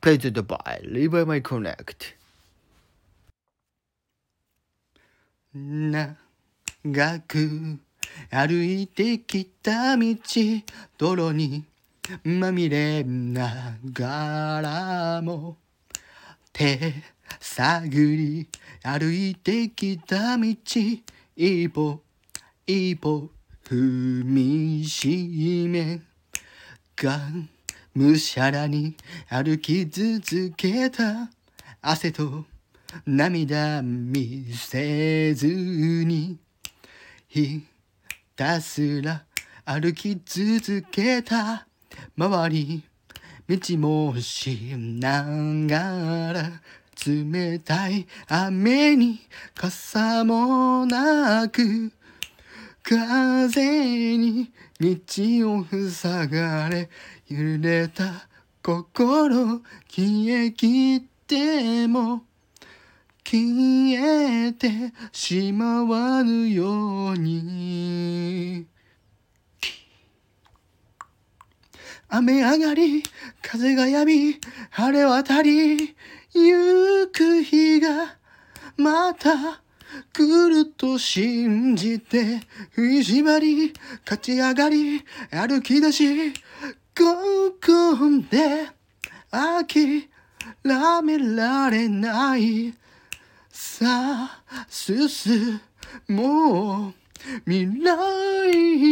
Played by Levi My Connect 長く歩いてきた道泥にまみれながらも手探り歩いてきた道一歩一歩踏みしめがむしゃらに歩き続けた。汗と涙見せずにひたすら歩き続けた。周り道もしながら冷たい雨に傘もなく風に道を塞がれ揺れた心消えきっても消えてしまわぬように。雨上がり風が止み晴れ渡りゆく日がまた来ると信じてふいじまり勝ち上がり歩き出しここで諦められない。さあ進もう未来。へ